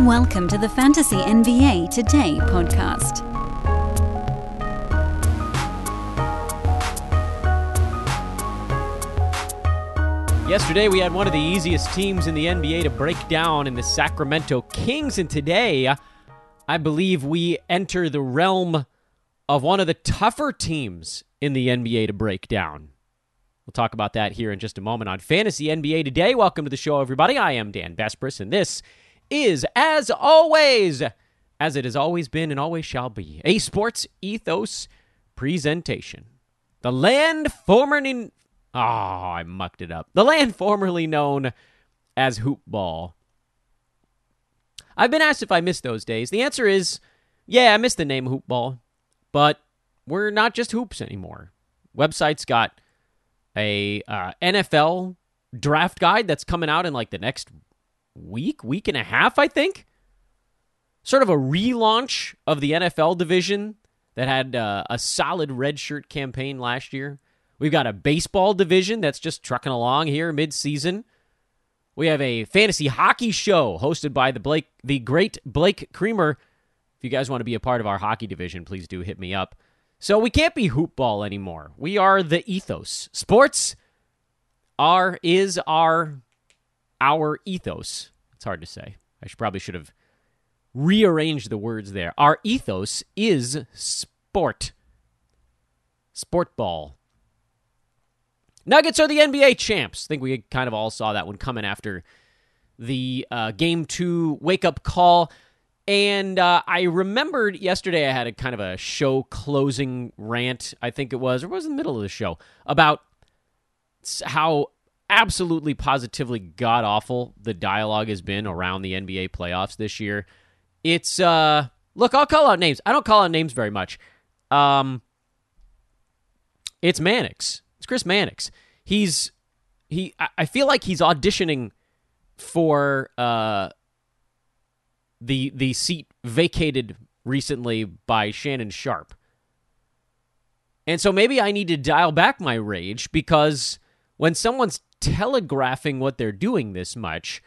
Welcome to the Fantasy NBA Today podcast. Yesterday, we had one of the easiest teams in the NBA to break down in the Sacramento Kings, and today, I believe we enter the realm of one of the tougher teams in the NBA to break down. We'll talk about that here in just a moment on Fantasy NBA Today. Welcome to the show, everybody. I am Dan Besbris, and this is, as always, as it has always been and always shall be, a sports ethos presentation. The land formerly. Oh, I mucked it up. The land formerly known as Hoop Ball. I've been asked if I miss those days. The answer is yeah, I miss the name Hoop Ball, but we're not just hoops anymore. Website's got a uh, NFL draft guide that's coming out in like the next week, week and a half, I think. Sort of a relaunch of the NFL division that had uh, a solid redshirt campaign last year. We've got a baseball division that's just trucking along here mid-season. We have a fantasy hockey show hosted by the Blake, the great Blake Creamer. If you guys want to be a part of our hockey division, please do hit me up. So we can't be hoop ball anymore. We are the ethos. Sports are is our our ethos. It's hard to say. I should probably should have rearranged the words there. Our ethos is sport. Sport ball. Nuggets are the NBA champs. I think we kind of all saw that one coming after the uh, game two wake up call. And uh, I remembered yesterday I had a kind of a show closing rant, I think it was, or it was in the middle of the show, about how absolutely positively god awful the dialogue has been around the NBA playoffs this year. It's uh look, I'll call out names. I don't call out names very much. Um it's Mannix. It's Chris Mannix. He's he I feel like he's auditioning for uh the the seat vacated recently by Shannon Sharpe. And so maybe I need to dial back my rage because when someone's telegraphing what they're doing this much,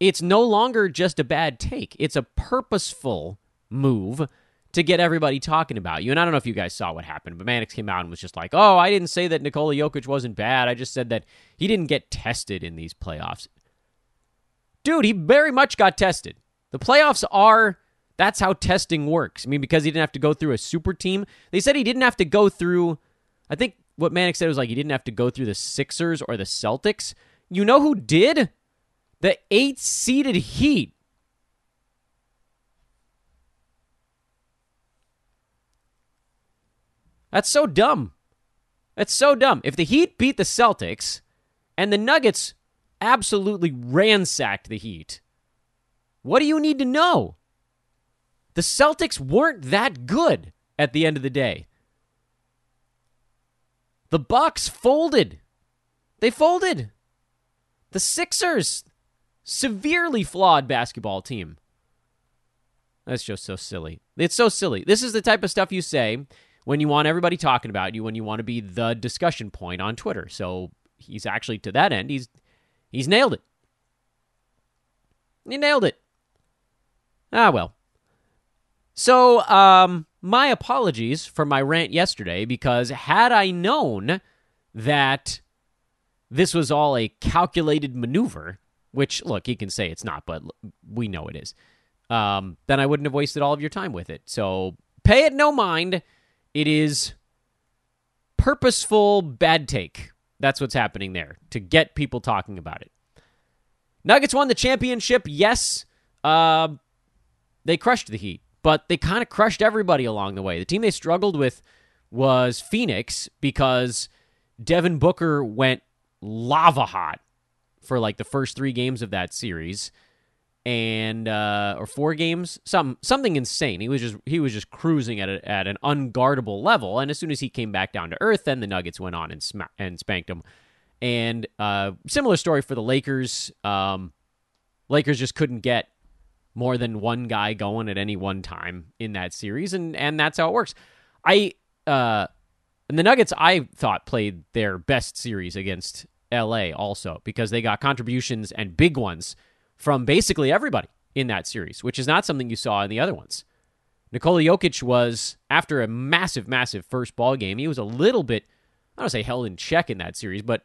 it's no longer just a bad take. It's a purposeful move to get everybody talking about you. And I don't know if you guys saw what happened, but Mannix came out and was just like, oh, I didn't say that Nikola Jokic wasn't bad. I just said that he didn't get tested in these playoffs. Dude, he very much got tested. The playoffs are. That's how testing works. I mean, because he didn't have to go through a super team. They said he didn't have to go through. I think what Mannix said was like he didn't have to go through the Sixers or the Celtics. You know who did? The eight seeded Heat. That's so dumb. That's so dumb. If the Heat beat the Celtics and the Nuggets absolutely ransacked the Heat, what do you need to know? The Celtics weren't that good at the end of the day. The Bucks folded. They folded. The Sixers, severely flawed basketball team. That's just so silly. It's so silly. This is the type of stuff you say when you want everybody talking about you, when you want to be the discussion point on Twitter. So he's actually to that end, he's he's nailed it. He nailed it. Ah well. So um my apologies for my rant yesterday because had I known that this was all a calculated maneuver, which, look, he can say it's not, but we know it is, um, then I wouldn't have wasted all of your time with it. So pay it no mind. It is purposeful bad take. That's what's happening there to get people talking about it. Nuggets won the championship. Yes, uh, they crushed the Heat but they kind of crushed everybody along the way. The team they struggled with was Phoenix because Devin Booker went lava hot for like the first three games of that series and uh, or four games, some something insane. He was just he was just cruising at a, at an unguardable level, and as soon as he came back down to earth, then the Nuggets went on and sm- and spanked him. And uh, similar story for the Lakers. Um, Lakers just couldn't get more than one guy going at any one time in that series, and and that's how it works. I uh, and the Nuggets I thought played their best series against LA also because they got contributions and big ones from basically everybody in that series, which is not something you saw in the other ones. Nikola Jokic was, after a massive, massive first ball game, he was a little bit, I don't say held in check in that series, but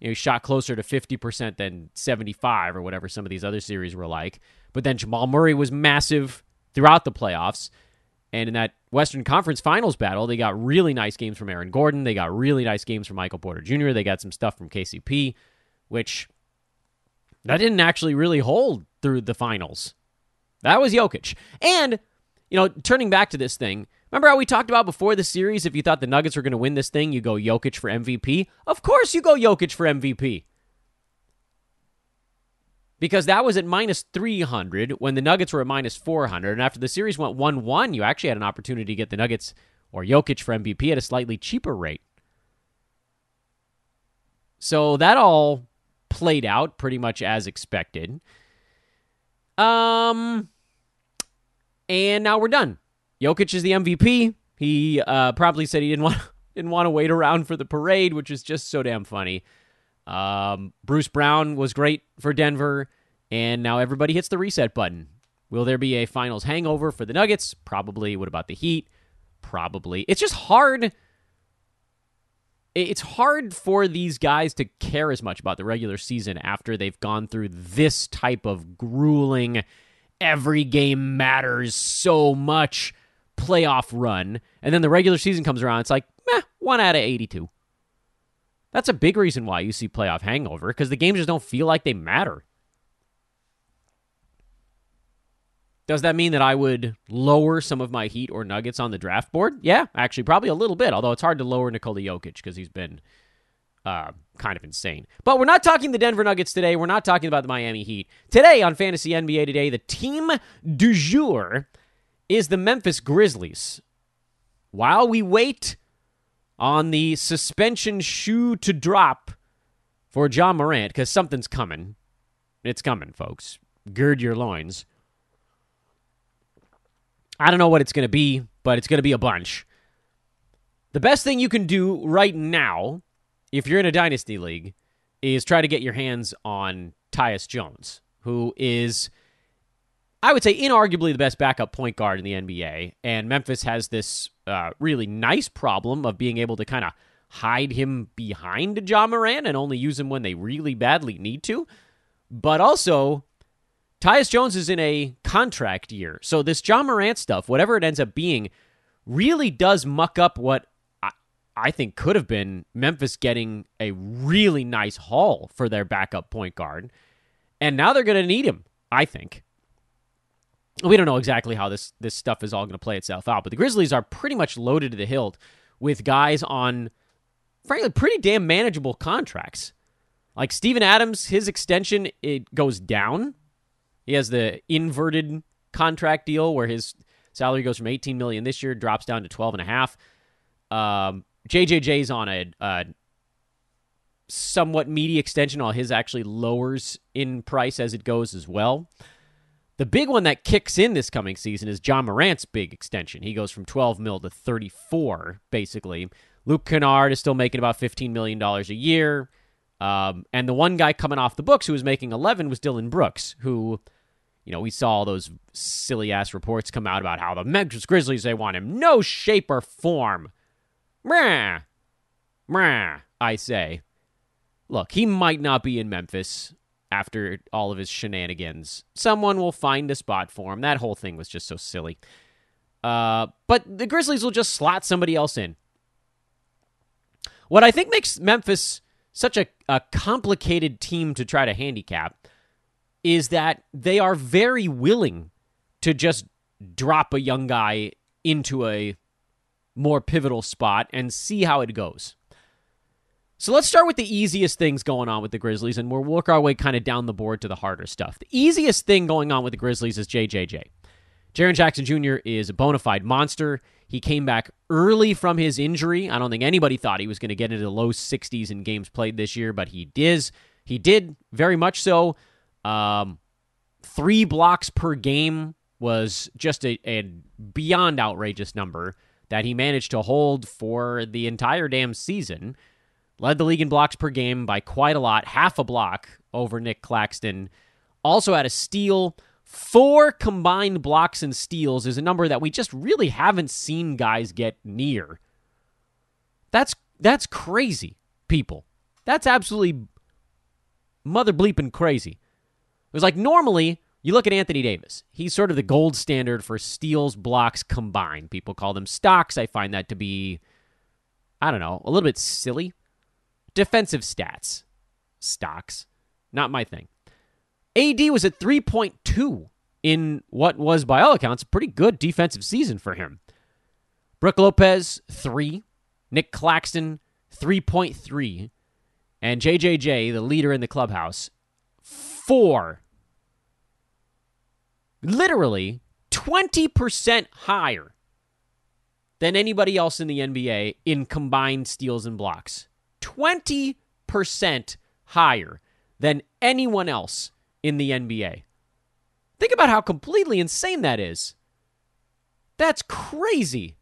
you know, he shot closer to 50% than 75 or whatever some of these other series were like. But then Jamal Murray was massive throughout the playoffs. And in that Western Conference Finals battle, they got really nice games from Aaron Gordon. They got really nice games from Michael Porter Jr. They got some stuff from KCP, which that didn't actually really hold through the finals. That was Jokic. And, you know, turning back to this thing, remember how we talked about before the series if you thought the Nuggets were going to win this thing, you go Jokic for MVP? Of course you go Jokic for MVP because that was at minus 300 when the Nuggets were at minus 400. And after the series went 1 1, you actually had an opportunity to get the Nuggets or Jokic for MVP at a slightly cheaper rate. So that all played out pretty much as expected. Um, and now we're done. Jokic is the MVP. He uh, probably said he didn't want didn't want to wait around for the parade, which is just so damn funny. Um, Bruce Brown was great for Denver, and now everybody hits the reset button. Will there be a finals hangover for the Nuggets? Probably. What about the Heat? Probably. It's just hard. It's hard for these guys to care as much about the regular season after they've gone through this type of grueling, every game matters so much playoff run. And then the regular season comes around. It's like, meh, one out of 82. That's a big reason why you see playoff hangover because the games just don't feel like they matter. Does that mean that I would lower some of my Heat or Nuggets on the draft board? Yeah, actually, probably a little bit. Although it's hard to lower Nikola Jokic because he's been uh, kind of insane. But we're not talking the Denver Nuggets today. We're not talking about the Miami Heat today on Fantasy NBA Today. The team du jour is the Memphis Grizzlies. While we wait on the suspension shoe to drop for Ja Morant because something's coming. It's coming, folks. Gird your loins. I don't know what it's going to be, but it's going to be a bunch. The best thing you can do right now, if you're in a dynasty league, is try to get your hands on Tyus Jones, who is, I would say, inarguably the best backup point guard in the NBA. And Memphis has this uh, really nice problem of being able to kind of hide him behind Ja Morant and only use him when they really badly need to. But also, Tyus Jones is in a contract year. So this Ja Morant stuff, whatever it ends up being, really does muck up what I think could have been Memphis getting a really nice haul for their backup point guard. And now they're going to need him, I think we don't know exactly how this this stuff is all going to play itself out, but the Grizzlies are pretty much loaded to the hilt with guys on frankly pretty damn manageable contracts. Like Steven Adams, his extension it goes down. He has the inverted contract deal where his salary goes from 18 million this year drops down to 12 and a half. Um, JJJ's on a, a somewhat meaty extension while his actually lowers in price as it goes as well. The big one that kicks in this coming season is Ja Morant's big extension. He goes from 12 mil to 34, basically. Luke Kennard is still making about $15 million a year. Um, and the one guy coming off the books who was making 11 was Dillon Brooks, who, you know, we saw all those silly ass reports come out about how the Memphis Grizzlies, they want him. No shape or form. Meh. Meh, I say. Look, he might not be in Memphis after all of his shenanigans. Someone will find a spot for him. That whole thing was just so silly. Uh, but the Grizzlies will just slot somebody else in. What I think makes Memphis such a, a complicated team to try to handicap is that they are very willing to just drop a young guy into a more pivotal spot and see how it goes. So let's start with the easiest things going on with the Grizzlies, and we'll work our way kind of down the board to the harder stuff. The easiest thing going on with the Grizzlies is JJJ. Jaren Jackson Jr. is a bona fide monster. He came back early from his injury. I don't think anybody thought he was going to get into the low 60s in games played this year, but he did. He did very much so. Um, three blocks per game was just a, a beyond outrageous number that he managed to hold for the entire damn season led the league in blocks per game by quite a lot, half a block over Nic Claxton. Also had a steal, Four combined blocks and steals is a number that we just really haven't seen guys get near. That's that's crazy, people. That's absolutely mother bleeping crazy. It was like normally you look at Anthony Davis. He's sort of the gold standard for steals, blocks combined. People call them stocks. I find that to be, I don't know, a little bit silly. Defensive stats, stocks, not my thing. AD was at 3.2 in what was, by all accounts, a pretty good defensive season for him. Brook Lopez, 3. Nic Claxton, 3.3. And JJJ, the leader in the clubhouse, 4 literally 20% higher than anybody else in the NBA in combined steals and blocks. 20% higher than anyone else in the NBA. Think about how completely insane that is. That's crazy.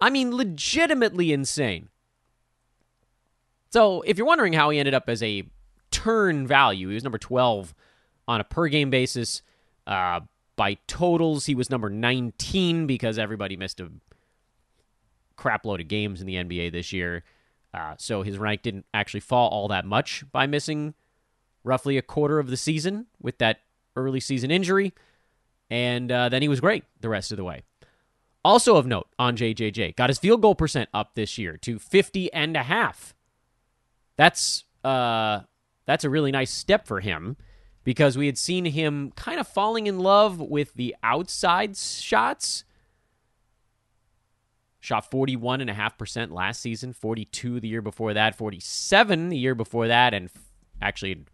I mean, legitimately insane. So, if you're wondering how he ended up as a turn value, he was number 12 on a per game basis. Uh, by totals, he was number 19 because everybody missed a crap load of games in the NBA this year. Uh, so his rank didn't actually fall all that much by missing roughly a quarter of the season with that early season injury. And uh, then he was great the rest of the way. Also of note on JJJ, got his field goal percent up this year to 50 and a half. That's uh that's a really nice step for him because we had seen him kind of falling in love with the outside shots. Shot 41.5% last season, 42 the year before that, 47 the year before that, and actually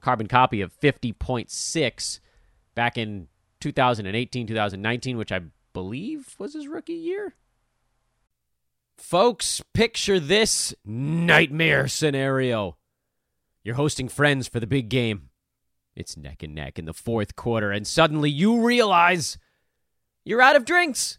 carbon copy of 50.6 back in 2018, 2019, which I believe was his rookie year. Folks, picture this nightmare scenario. You're hosting friends for the big game. It's neck and neck in the fourth quarter, and suddenly you realize you're out of drinks.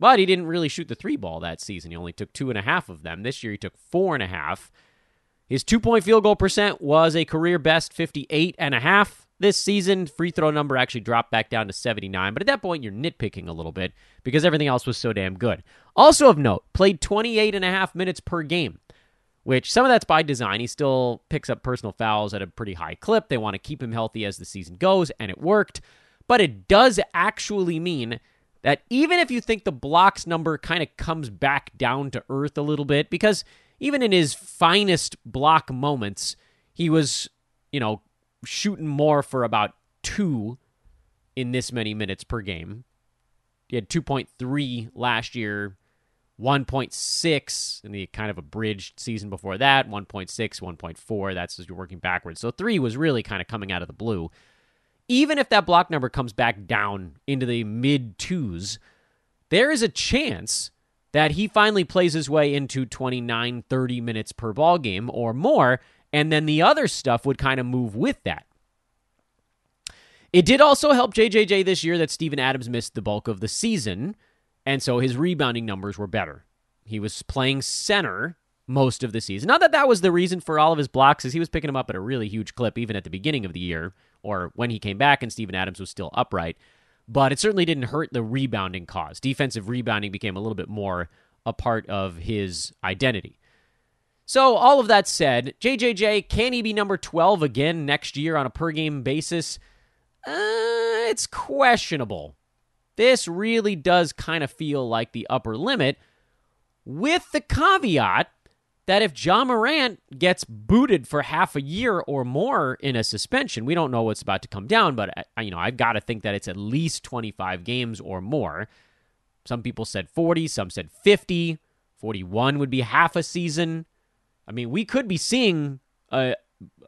But he didn't really shoot the three ball that season. He only took two and a half of them. This year he took four and a half. His two point field goal percent was a career best 58 and a half this season. Free throw number actually dropped back down to 79, but at that point you're nitpicking a little bit because everything else was so damn good. Also of note, played 28 and a half minutes per game, which some of that's by design. He still picks up personal fouls at a pretty high clip. They want to keep him healthy as the season goes, and it worked. But it does actually mean that even if you think the blocks number kind of comes back down to earth a little bit, because even in his finest block moments, he was, you know, shooting more for about two in this many minutes per game. He had 2.3 last year, 1.6 in the kind of abridged season before that, 1.6, 1.4. That's as you're working backwards. So three was really kind of coming out of the blue. Even if that block number comes back down into the mid twos, there is a chance that he finally plays his way into 29, 30 minutes per ball game or more, and then the other stuff would kind of move with that. It did also help JJJ this year that Steven Adams missed the bulk of the season, and so his rebounding numbers were better. He was playing center most of the season. Not that that was the reason for all of his blocks, as he was picking them up at a really huge clip even at the beginning of the year, or when he came back and Steven Adams was still upright. But it certainly didn't hurt the rebounding cause. Defensive rebounding became a little bit more a part of his identity. So, all of that said, JJJ, can he be number 12 again next year on a per game basis? Uh, it's questionable. This really does kind of feel like the upper limit, with the caveat that if Ja Morant gets booted for half a year or more in a suspension, we don't know what's about to come down, but uh, you know I've got to think that it's at least 25 games or more. Some people said 40, some said 50, 41 would be half a season. I mean, we could be seeing a,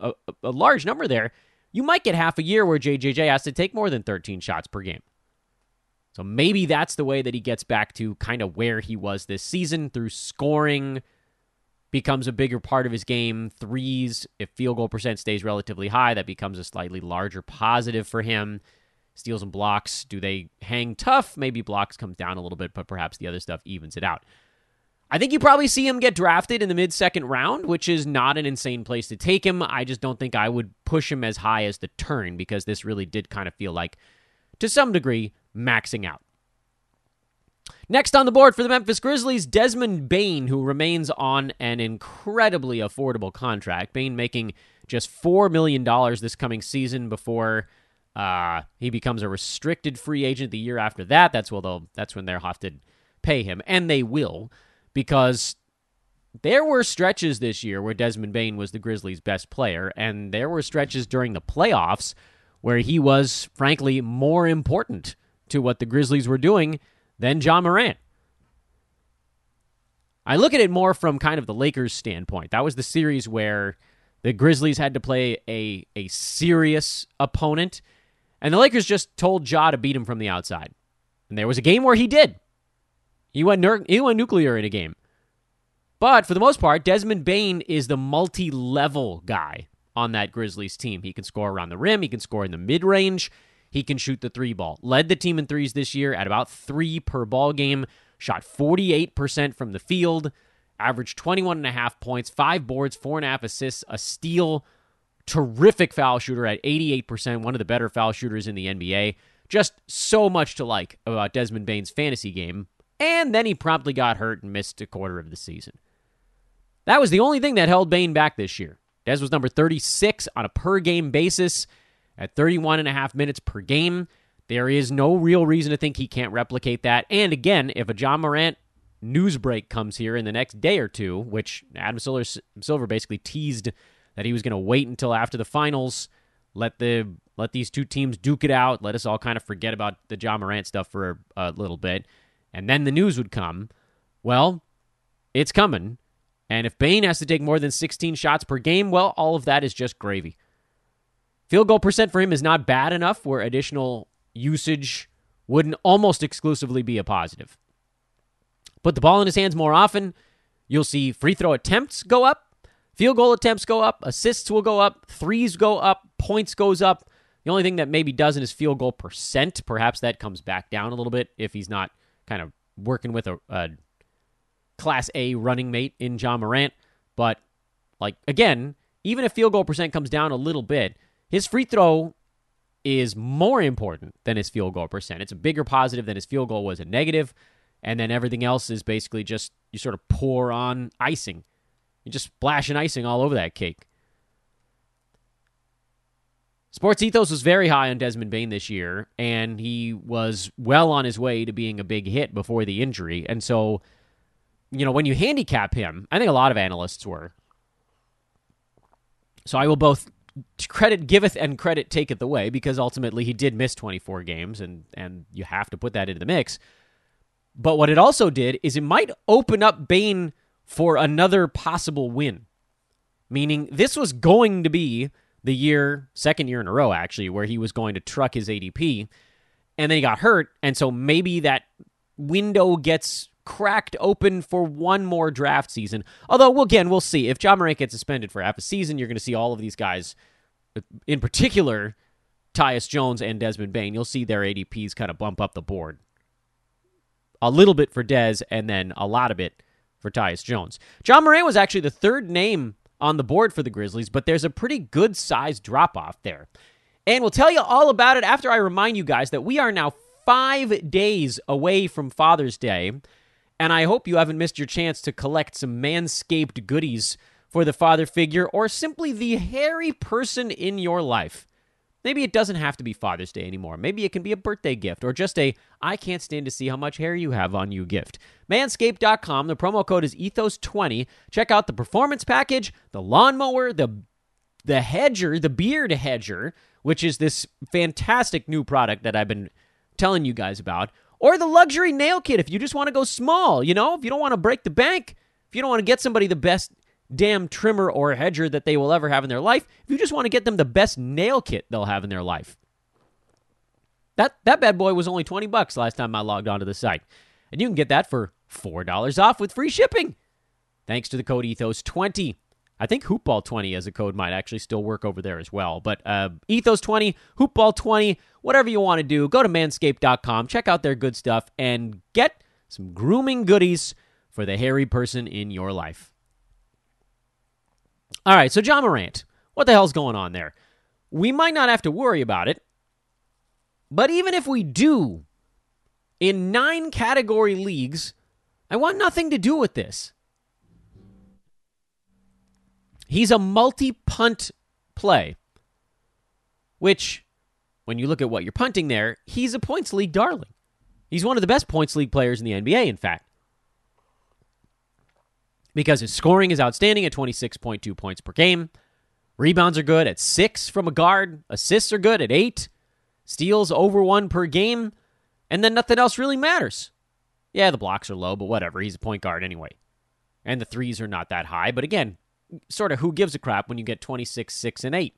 a, a large number there. You might get half a year where JJJ has to take more than 13 shots per game. So maybe that's the way that he gets back to kind of where he was this season through scoring becomes a bigger part of his game. Threes, if field goal percent stays relatively high, that becomes a slightly larger positive for him. Steals and blocks, do they hang tough? Maybe blocks comes down a little bit, but perhaps the other stuff evens it out. I think you probably see him get drafted in the mid second round, which is not an insane place to take him. I just don't think I would push him as high as the turn because this really did kind of feel like, to some degree, maxing out. Next on the board for the Memphis Grizzlies, Desmond Bane, who remains on an incredibly affordable contract. Bane making just $4 million this coming season before uh, he becomes a restricted free agent the year after that. That's, well, they'll, that's when they'll have to pay him, and they will, because there were stretches this year where Desmond Bane was the Grizzlies' best player, and there were stretches during the playoffs where he was, frankly, more important to what the Grizzlies were doing than Ja Morant. I look at it more from kind of the Lakers' standpoint. That was the series where the Grizzlies had to play a, a serious opponent, and the Lakers just told Ja to beat him from the outside. And there was a game where he did. He went, ner- he went nuclear in a game. But for the most part, Desmond Bane is the multi level guy on that Grizzlies team. He can score around the rim, he can score in the mid range, he can shoot the three ball. Led the team in threes this year at about three per ball game. Shot 48% from the field. Averaged 21 and a half points, five boards, four and a half assists, a steal. Terrific foul shooter at 88%, one of the better foul shooters in the NBA. Just so much to like about Desmond Bane's fantasy game. And then he promptly got hurt and missed a quarter of the season. That was the only thing that held Bane back this year. Des was number 36 on a per game basis at 31 and a half minutes per game. There is no real reason to think he can't replicate that. And again, if a Ja Morant news break comes here in the next day or two, which Adam Silver basically teased that he was going to wait until after the finals, let the let these two teams duke it out, let us all kind of forget about the Ja Morant stuff for a, a little bit, and then the news would come. Well, it's coming. And if Bane has to take more than 16 shots per game, well, all of that is just gravy. Field goal percent for him is not bad enough where additional usage wouldn't almost exclusively be a positive. Put the ball in his hands more often, you'll see free throw attempts go up, field goal attempts go up, assists will go up, threes go up, points goes up. The only thing that maybe doesn't is field goal percent. Perhaps that comes back down a little bit if he's not kind of working with a, a class A running mate in Ja Morant. But like again, even if field goal percent comes down a little bit, his free throw is more important than his field goal percent. It's a bigger positive than his field goal was a negative, and then everything else is basically just you sort of pour on icing. You just splash splashing icing all over that cake. Sports Ethos was very high on Desmond Bane this year, and he was well on his way to being a big hit before the injury. And so, you know, when you handicap him, I think a lot of analysts were. So I will both credit giveth and credit taketh away because ultimately he did miss 24 games and and you have to put that into the mix. But what it also did is it might open up Bane for another possible win. Meaning this was going to be the year second year in a row actually where he was going to truck his ADP and then he got hurt and so maybe that window gets cracked open for one more draft season. Although, again, we'll see. If Ja Morant gets suspended for half a season, you're going to see all of these guys, in particular, Tyus Jones and Desmond Bane. you'll see their ADPs kind of bump up the board. A little bit for Dez, and then a lot of it for Tyus Jones. Ja Morant was actually the third name on the board for the Grizzlies, but there's a pretty good size drop off there. And we'll tell you all about it after I remind you guys that we are now five days away from Father's Day. And I hope you haven't missed your chance to collect some manscaped goodies for the father figure or simply the hairy person in your life. Maybe it doesn't have to be Father's Day anymore. Maybe it can be a birthday gift or just a I can't stand to see how much hair you have on you gift. Manscaped.com. The promo code is ethos20. Check out the performance package, the lawnmower, the the hedger, the beard hedger, which is this fantastic new product that I've been telling you guys about, or the luxury nail kit if you just want to go small, you know, if you don't want to break the bank, if you don't want to get somebody the best damn trimmer or hedger that they will ever have in their life, if you just want to get them the best nail kit they'll have in their life. That that bad boy was only 20 bucks last time I logged onto the site. And you can get that for $4 off with free shipping. Thanks to the code ethos20. I think hoopball20 as a code might actually still work over there as well. But uh, ethos20, hoopball20, whatever you want to do, go to manscaped.com, check out their good stuff, and get some grooming goodies for the hairy person in your life. All right, so Ja Morant, what the hell's going on there? We might not have to worry about it, but even if we do, in nine category leagues, I want nothing to do with this. He's a multi punt play, which, when you look at what you're punting there, he's a points league darling. He's one of the best points league players in the NBA, in fact because his scoring is outstanding at 26.2 points per game. Rebounds are good at six from a guard. Assists are good at eight. Steals over one per game. And then nothing else really matters. Yeah, the blocks are low, but whatever. He's a point guard anyway. And the threes are not that high. But again, sort of who gives a crap when you get 26, 6, and 8?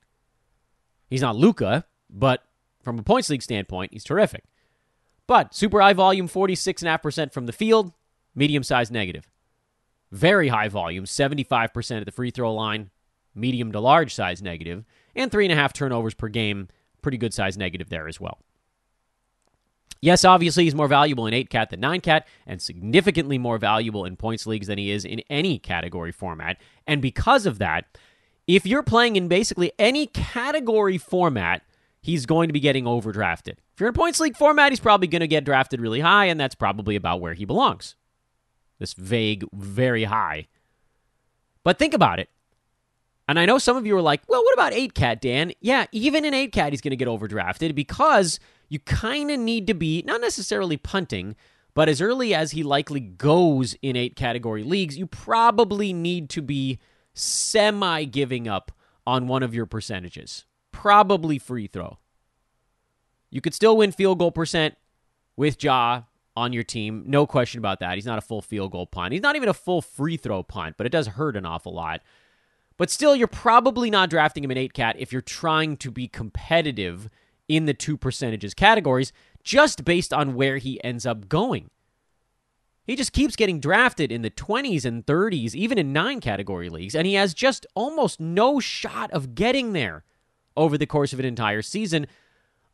He's not Luka, but from a points league standpoint, he's terrific. But super high volume, 46.5% from the field, medium size negative. Very high volume, 75% at the free throw line, medium to large size negative, and three and a half turnovers per game. Pretty good size negative there as well. Yes, obviously, he's more valuable in 8 cat than 9 cat, and significantly more valuable in points leagues than he is in any category format. And because of that, if you're playing in basically any category format, he's going to be getting overdrafted. If you're in points league format, he's probably going to get drafted really high, and that's probably about where he belongs this vague, very high. But think about it. And I know some of you are like, well, what about 8 cat, Dan? Yeah, even in 8 cat, he's going to get overdrafted because you kind of need to be, not necessarily punting, but as early as he likely goes in 8 category leagues, you probably need to be semi giving up on one of your percentages. Probably free throw. You could still win field goal percent with Ja on your team. No question about that. He's not a full field goal punt. He's not even a full free throw punt, but it does hurt an awful lot. But still, you're probably not drafting him in 8 cat if you're trying to be competitive in the two percentages categories just based on where he ends up going. He just keeps getting drafted in the 20s and 30s, even in nine category leagues, and he has just almost no shot of getting there over the course of an entire season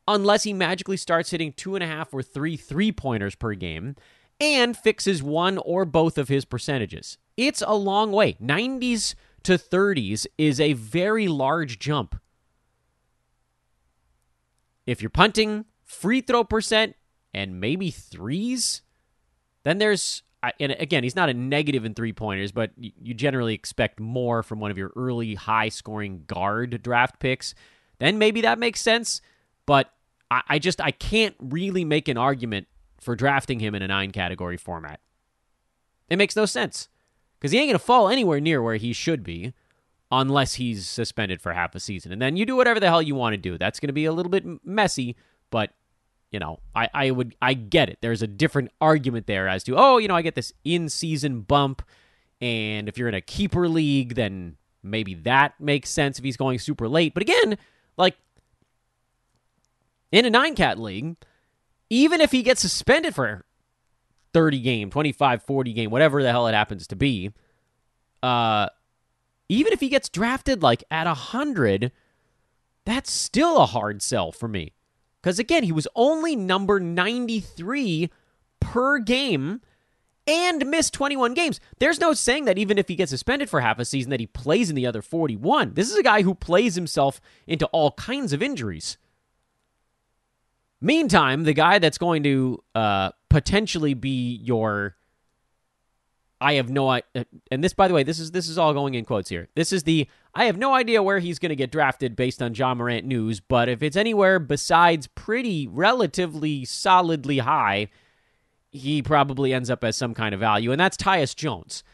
unless he magically starts hitting two and a half or three three pointers per game and fixes one or both of his percentages. It's a long way. 90s to 30s is a very large jump. If you're punting, free throw percent, and maybe threes, then there's and again, he's not a negative in three pointers, but you generally expect more from one of your early high scoring guard draft picks. Then maybe that makes sense. But I, just I can't really make an argument for drafting him in a nine category format. It makes no sense because he ain't gonna fall anywhere near where he should be unless he's suspended for half a season. And then you do whatever the hell you want to do. That's going to be a little bit messy, but you know, I, I would I get it. There's a different argument there as to oh, you know, I get this in season bump, and if you're in a keeper league, then maybe that makes sense if he's going super late. But again, like in a nine cat league, even if he gets suspended for 30 game, 25, 40 game, whatever the hell it happens to be, uh, even if he gets drafted like at 100, that's still a hard sell for me. Because again, he was only number 93 per game and missed 21 games. There's no saying that even if he gets suspended for half a season that he plays in the other 41. This is a guy who plays himself into all kinds of injuries. Meantime, the guy that's going to uh, potentially be your I have no idea. Uh, and this, by the way, this is this is all going in quotes here. This is the I have no idea where he's going to get drafted based on Ja Morant news. But if it's anywhere besides pretty relatively solidly high, he probably ends up as some kind of value. And that's Tyus Jones,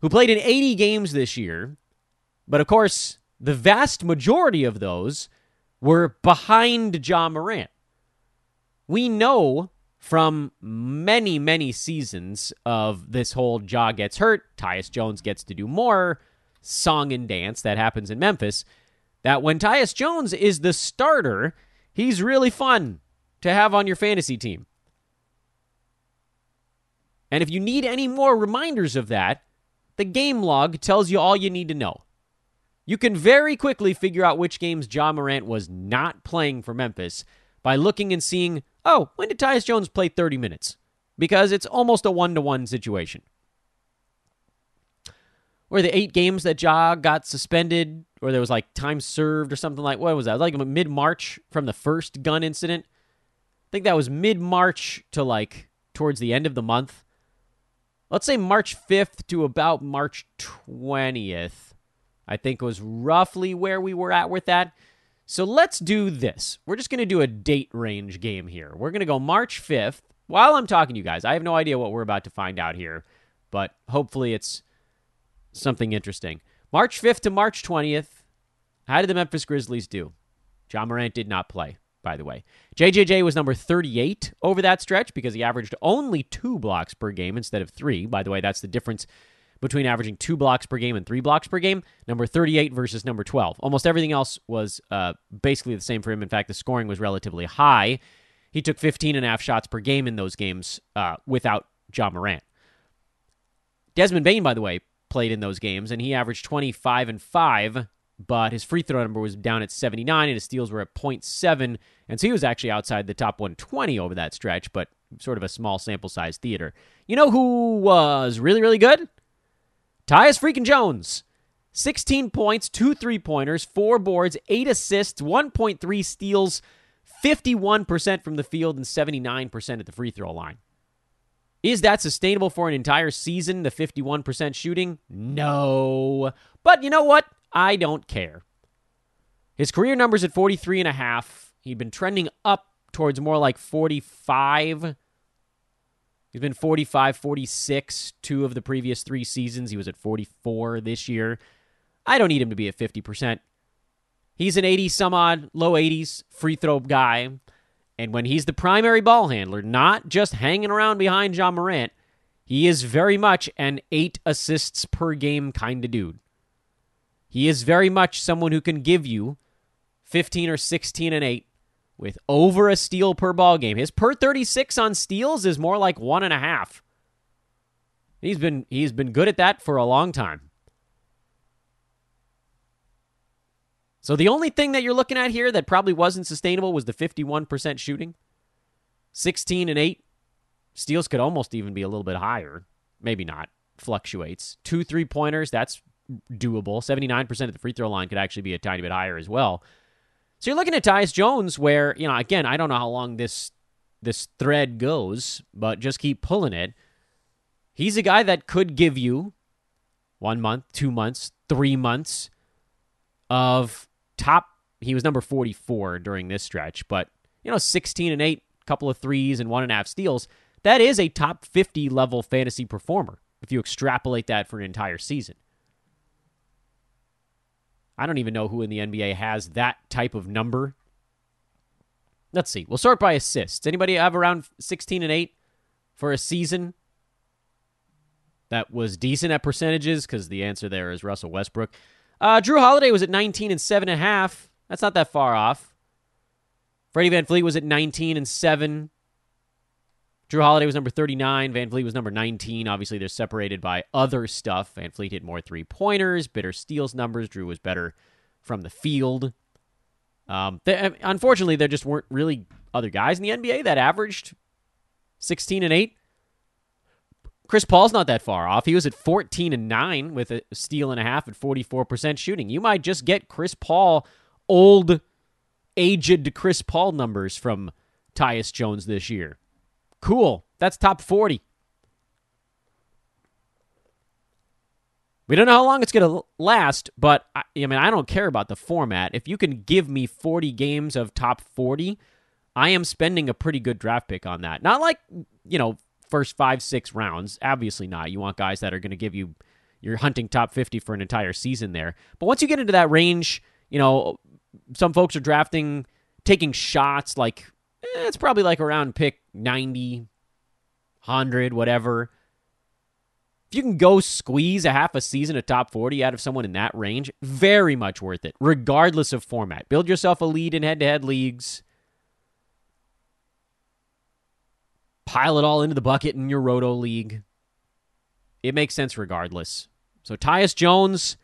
who played in 80 games this year. But of course, the vast majority of those were behind Ja Morant. We know from many, many seasons of this whole Ja gets hurt, Tyus Jones gets to do more song and dance that happens in Memphis, that when Tyus Jones is the starter, he's really fun to have on your fantasy team. And if you need any more reminders of that, the game log tells you all you need to know. You can very quickly figure out which games Ja Morant was not playing for Memphis by looking and seeing oh, when did Tyus Jones play 30 minutes? Because it's almost a one to one situation. Or the eight games that Ja got suspended, or there was like time served or something like what was that? Like mid March from the first gun incident. I think that was mid March to like towards the end of the month. Let's say March 5th to about March 20th. I think was roughly where we were at with that. So let's do this. We're just going to do a date range game here. We're going to go March 5th. While I'm talking to you guys, I have no idea what we're about to find out here, but hopefully it's something interesting. March 5th to March 20th. How did the Memphis Grizzlies do? Ja Morant did not play, by the way. JJJ was number 38 over that stretch because he averaged only two blocks per game instead of three. By the way, that's the difference between averaging two blocks per game and three blocks per game. Number 38 versus number 12. Almost everything else was uh, basically the same for him. In fact, the scoring was relatively high. He took 15 and a half shots per game in those games uh, without Ja Morant. Desmond Bane, by the way, played in those games, and he averaged 25 and 5, but his free throw number was down at 79, and his steals were at 0.7, and so he was actually outside the top 120 over that stretch, but sort of a small sample size theater. You know who was really, really good? Tyus freaking Jones. 16 points, two three pointers, four boards, eight assists, 1.3 steals, 51% from the field, and 79% at the free throw line. Is that sustainable for an entire season, the 51% shooting? No. But you know what? I don't care. His career numbers at 43 and a half. He'd been trending up towards more like 45 He's been 45, 46 two of the previous three seasons. He was at 44 this year. I don't need him to be at 50%. He's an 80 some odd, low 80s free throw guy. And when he's the primary ball handler, not just hanging around behind Ja Morant, he is very much an eight assists per game kind of dude. He is very much someone who can give you 15 or 16 and 8 with over a steal per ball game. His per 36 on steals is more like one and a half. He's been he's been good at that for a long time. So the only thing that you're looking at here that probably wasn't sustainable was the 51% shooting. 16 and 8. Steals could almost even be a little bit higher. Maybe not. Fluctuates. Two three pointers, that's doable. 79% of the free throw line could actually be a tiny bit higher as well. So you're looking at Tyus Jones, where you know again, I don't know how long this this thread goes, but just keep pulling it. He's a guy that could give you one month, two months, three months of top. He was number 44 during this stretch, but you know, 16 and eight, couple of threes and one and a half steals. That is a top 50 level fantasy performer if you extrapolate that for an entire season. I don't even know who in the NBA has that type of number. Let's see. We'll start by assists. Anybody have around 16 and 8 for a season? That was decent at percentages because the answer there is Russell Westbrook. Uh, Jrue Holiday was at 19 and 7.5. That's not that far off. Freddie VanVleet was at 19 and 7. Jrue Holiday was number 39. VanVleet was number 19. Obviously, they're separated by other stuff. VanVleet hit more three pointers, better steals numbers. Jrue was better from the field. Um, they, unfortunately, there just weren't really other guys in the NBA that averaged 16 and 8. Chris Paul's not that far off. He was at 14 and 9 with a steal and a half at 44% shooting. You might just get Chris Paul, old, aged Chris Paul numbers from Tyus Jones this year. Cool. That's top 40. We don't know how long it's going to last, but I, I, mean, I don't care about the format. If you can give me 40 games of top 40, I am spending a pretty good draft pick on that. Not like, you know, first five, six rounds. Obviously not. You want guys that are going to give you, you're hunting top 50 for an entire season there. But once you get into that range, you know, some folks are drafting, taking shots like, eh, it's probably like around pick 90, 100, whatever If you can go squeeze a half a season of top 40 out of someone in that range, very much worth it, regardless of format. Build yourself a lead in head to head leagues. Pile it all into the bucket in your Roto League. It makes sense regardless. So Tyus Jones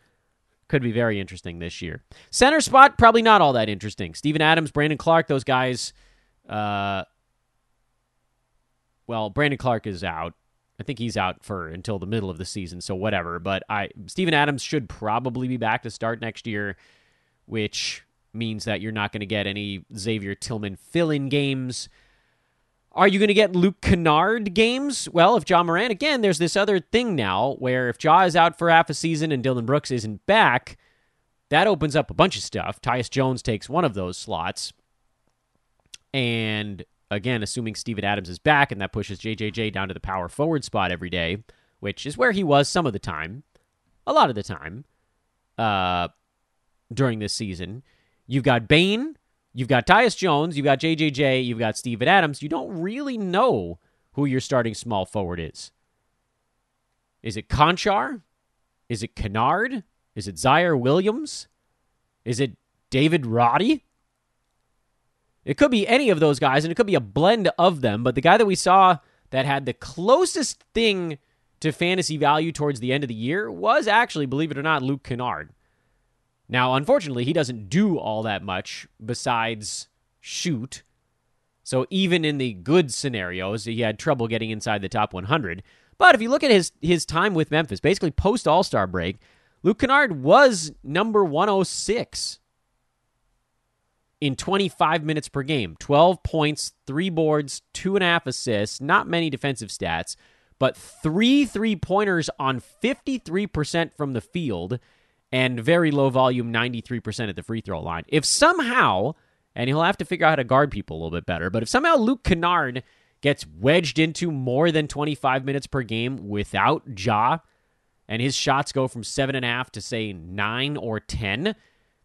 could be very interesting this year. Center spot, probably not all that interesting. Steven Adams, Brandon Clarke, those guys. Uh, well, Brandon Clarke is out. I think he's out for until the middle of the season, so whatever. But I Steven Adams should probably be back to start next year, which means that you're not going to get any Xavier Tillman fill-in games. Are you going to get Luke Kennard games? Well, if Ja Morant again, there's this other thing now where if Ja is out for half a season and Dillon Brooks isn't back, that opens up a bunch of stuff. Tyus Jones takes one of those slots. And Again, assuming Steven Adams is back, and that pushes JJJ down to the power forward spot every day, which is where he was some of the time, a lot of the time, uh, during this season. You've got Bane, you've got Tyus Jones, you've got JJJ, you've got Steven Adams. You don't really know who your starting small forward is. Is it Konchar? Is it Kennard? Is it Ziaire Williams? Is it David Roddy? It could be any of those guys, and it could be a blend of them. But the guy that we saw that had the closest thing to fantasy value towards the end of the year was actually, believe it or not, Luke Kennard. Now, unfortunately, he doesn't do all that much besides shoot. So even in the good scenarios, he had trouble getting inside the top 100. But if you look at his his time with Memphis, basically post All Star break, Luke Kennard was number 106 in 25 minutes per game 12 points, three boards, two and a half assists, not many defensive stats, but three three pointers on 53% from the field and very low volume 93% at the free throw line. If somehow, and he'll have to figure out how to guard people a little bit better, but if somehow Luke Kennard gets wedged into more than 25 minutes per game without Ja, and his shots go from seven and a half to say nine or 10,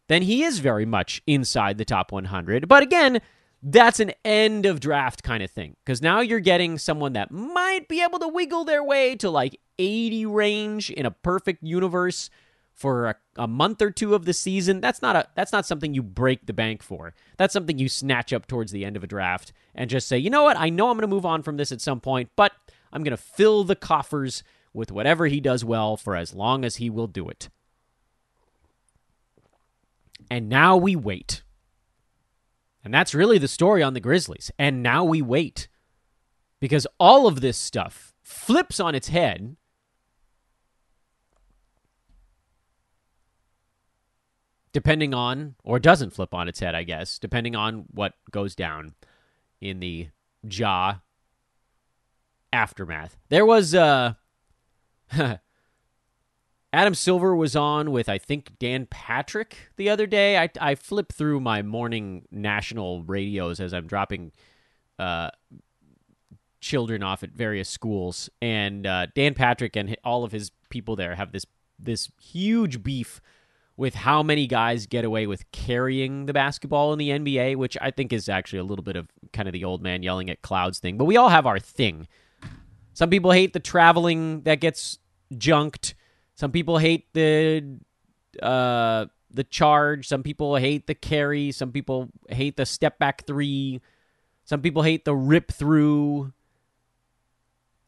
then he is very much inside the top 100. But again, that's an end of draft kind of thing because now you're getting someone that might be able to wiggle their way to like 80 range in a perfect universe for a, a, month or two of the season. That's not a that's not something you break the bank for. That's something you snatch up towards the end of a draft and just say you know what? I know i'm going to move on from this at some point but i'm going to fill the coffers with whatever he does well for as long as he will do it and now we wait. And that's really the story on the Grizzlies. And now we wait. Because all of this stuff flips on its head. Depending on, or doesn't flip on its head, I guess, depending on what goes down in the Ja aftermath. There was uh Adam Silver was on with, I think, Dan Patrick the other day. I, I flip through my morning national radios as I'm dropping uh, children off at various schools. And uh, Dan Patrick and all of his people there have this this huge beef with how many guys get away with carrying the basketball in the NBA, which I think is actually a little bit of kind of the old man yelling at clouds thing. But we all have our thing. Some people hate the traveling that gets junked. Some people hate the uh, the charge. Some people hate the carry. Some people hate the step back three. Some people hate the rip through.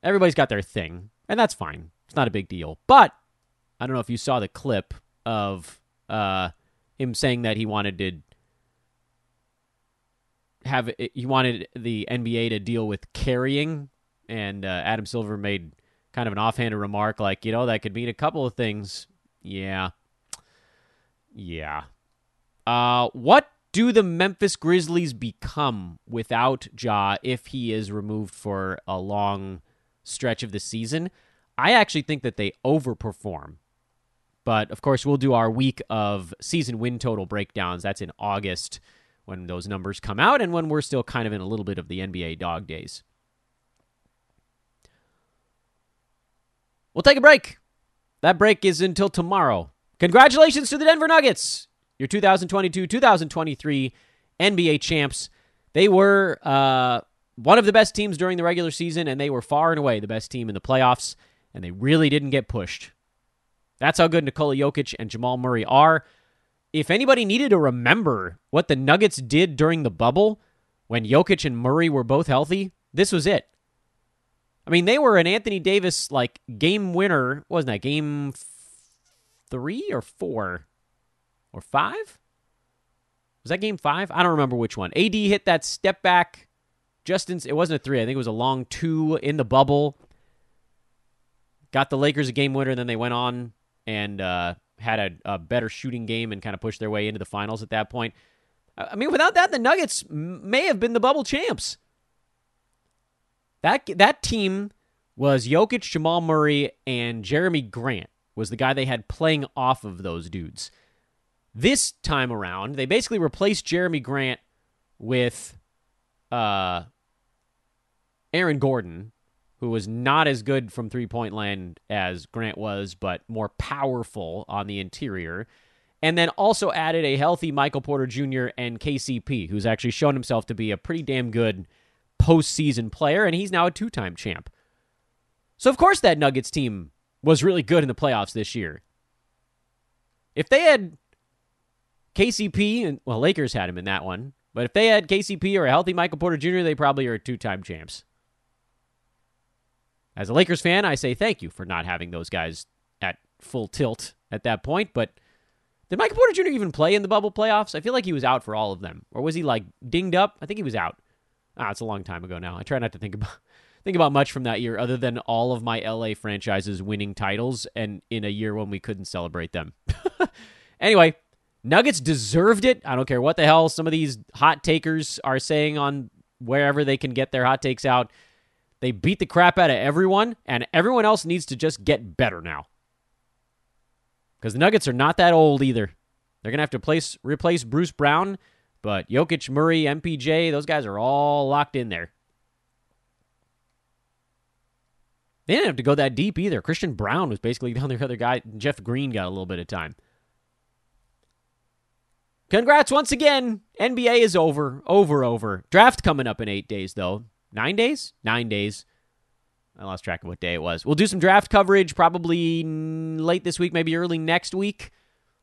Everybody's got their thing, and that's fine. It's not a big deal. But I don't know if you saw the clip of uh, him saying that he wanted to have he wanted the NBA to deal with carrying, and uh, Adam Silver made kind of an offhanded remark like, you know, that could mean a couple of things. Yeah. Yeah. Uh, what do the Memphis Grizzlies become without Ja if he is removed for a long stretch of the season? I actually think that they overperform But of course, we'll do our week of season win total breakdowns. That's in August when those numbers come out and when we're still kind of in a little bit of the NBA dog days. We'll take a break. That break is until tomorrow. Congratulations to the Denver Nuggets, your 2022 2023 NBA champs. They were uh, one of the best teams during the regular season, and they were far and away the best team in the playoffs, and they really didn't get pushed. That's how good Nikola Jokic and Jamal Murray are. If anybody needed to remember what the Nuggets did during the bubble when Jokic and Murray were both healthy, this was it. I mean, they were an Anthony Davis like game winner. Wasn't that game three or four or five? Was that game five? I don't remember which one. AD hit that step back. Justin's. It wasn't a three. I think it was a long two in the bubble. Got the Lakers a game winner. Then they went on and uh, had a, a better shooting game and kind of pushed their way into the finals at that point. I mean, without that, the Nuggets may have been the bubble champs. That that team was Jokic, Jamal Murray, and Jerami Grant was the guy they had playing off of those dudes. This time around, they basically replaced Jerami Grant with uh, Aaron Gordon, who was not as good from three point land as Grant was, but more powerful on the interior. And then also added a healthy Michael Porter Jr. and KCP, who's actually shown himself to be a pretty damn good postseason player, and he's now a two time champ. So, of course, that Nuggets team was really good in the playoffs this year. If they had KCP, and well, Lakers had him in that one, but if they had KCP or a healthy Michael Porter Jr., they probably are two time champs. As a Lakers fan, I say thank you for not having those guys at full tilt at that point. But did Michael Porter Jr. even play in the bubble playoffs? I feel like he was out for all of them. Or was he like dinged up? I think he was out. Ah, it's a long time ago now. I try not to think about think about much from that year other than all of my LA franchises winning titles and in a year when we couldn't celebrate them. anyway, Nuggets deserved it. I don't care what the hell some of these hot takers are saying on wherever they can get their hot takes out. They beat the crap out of everyone, and everyone else needs to just get better now. Because the Nuggets are not that old either. They're going to have to place, replace Bruce Brown, but Jokic, Murray, MPJ, those guys are all locked in there. They didn't have to go that deep either. Christian Braun was basically the only other guy. Jeff Green got a little bit of time. Congrats once again. NBA is over. Over, over. Draft coming up in eight days, though. Nine days? Nine days. I lost track of what day it was. We'll do some draft coverage probably late this week, maybe early next week.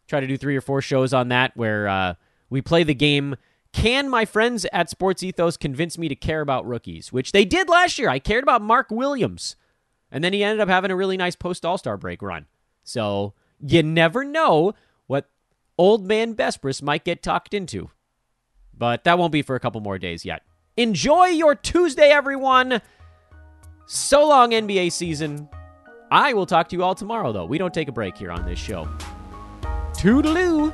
Try to do three or four shows on that where uh, we play the game. Can my friends at SportsEthos convince me to care about rookies? Which they did last year. I cared about Mark Williams. And then he ended up having a really nice post All Star break run. So you never know what old man Besbris might get talked into. But that won't be for a couple more days yet. Enjoy your Tuesday, everyone. So long, NBA season. I will talk to you all tomorrow, though. We don't take a break here on this show. Toodaloo.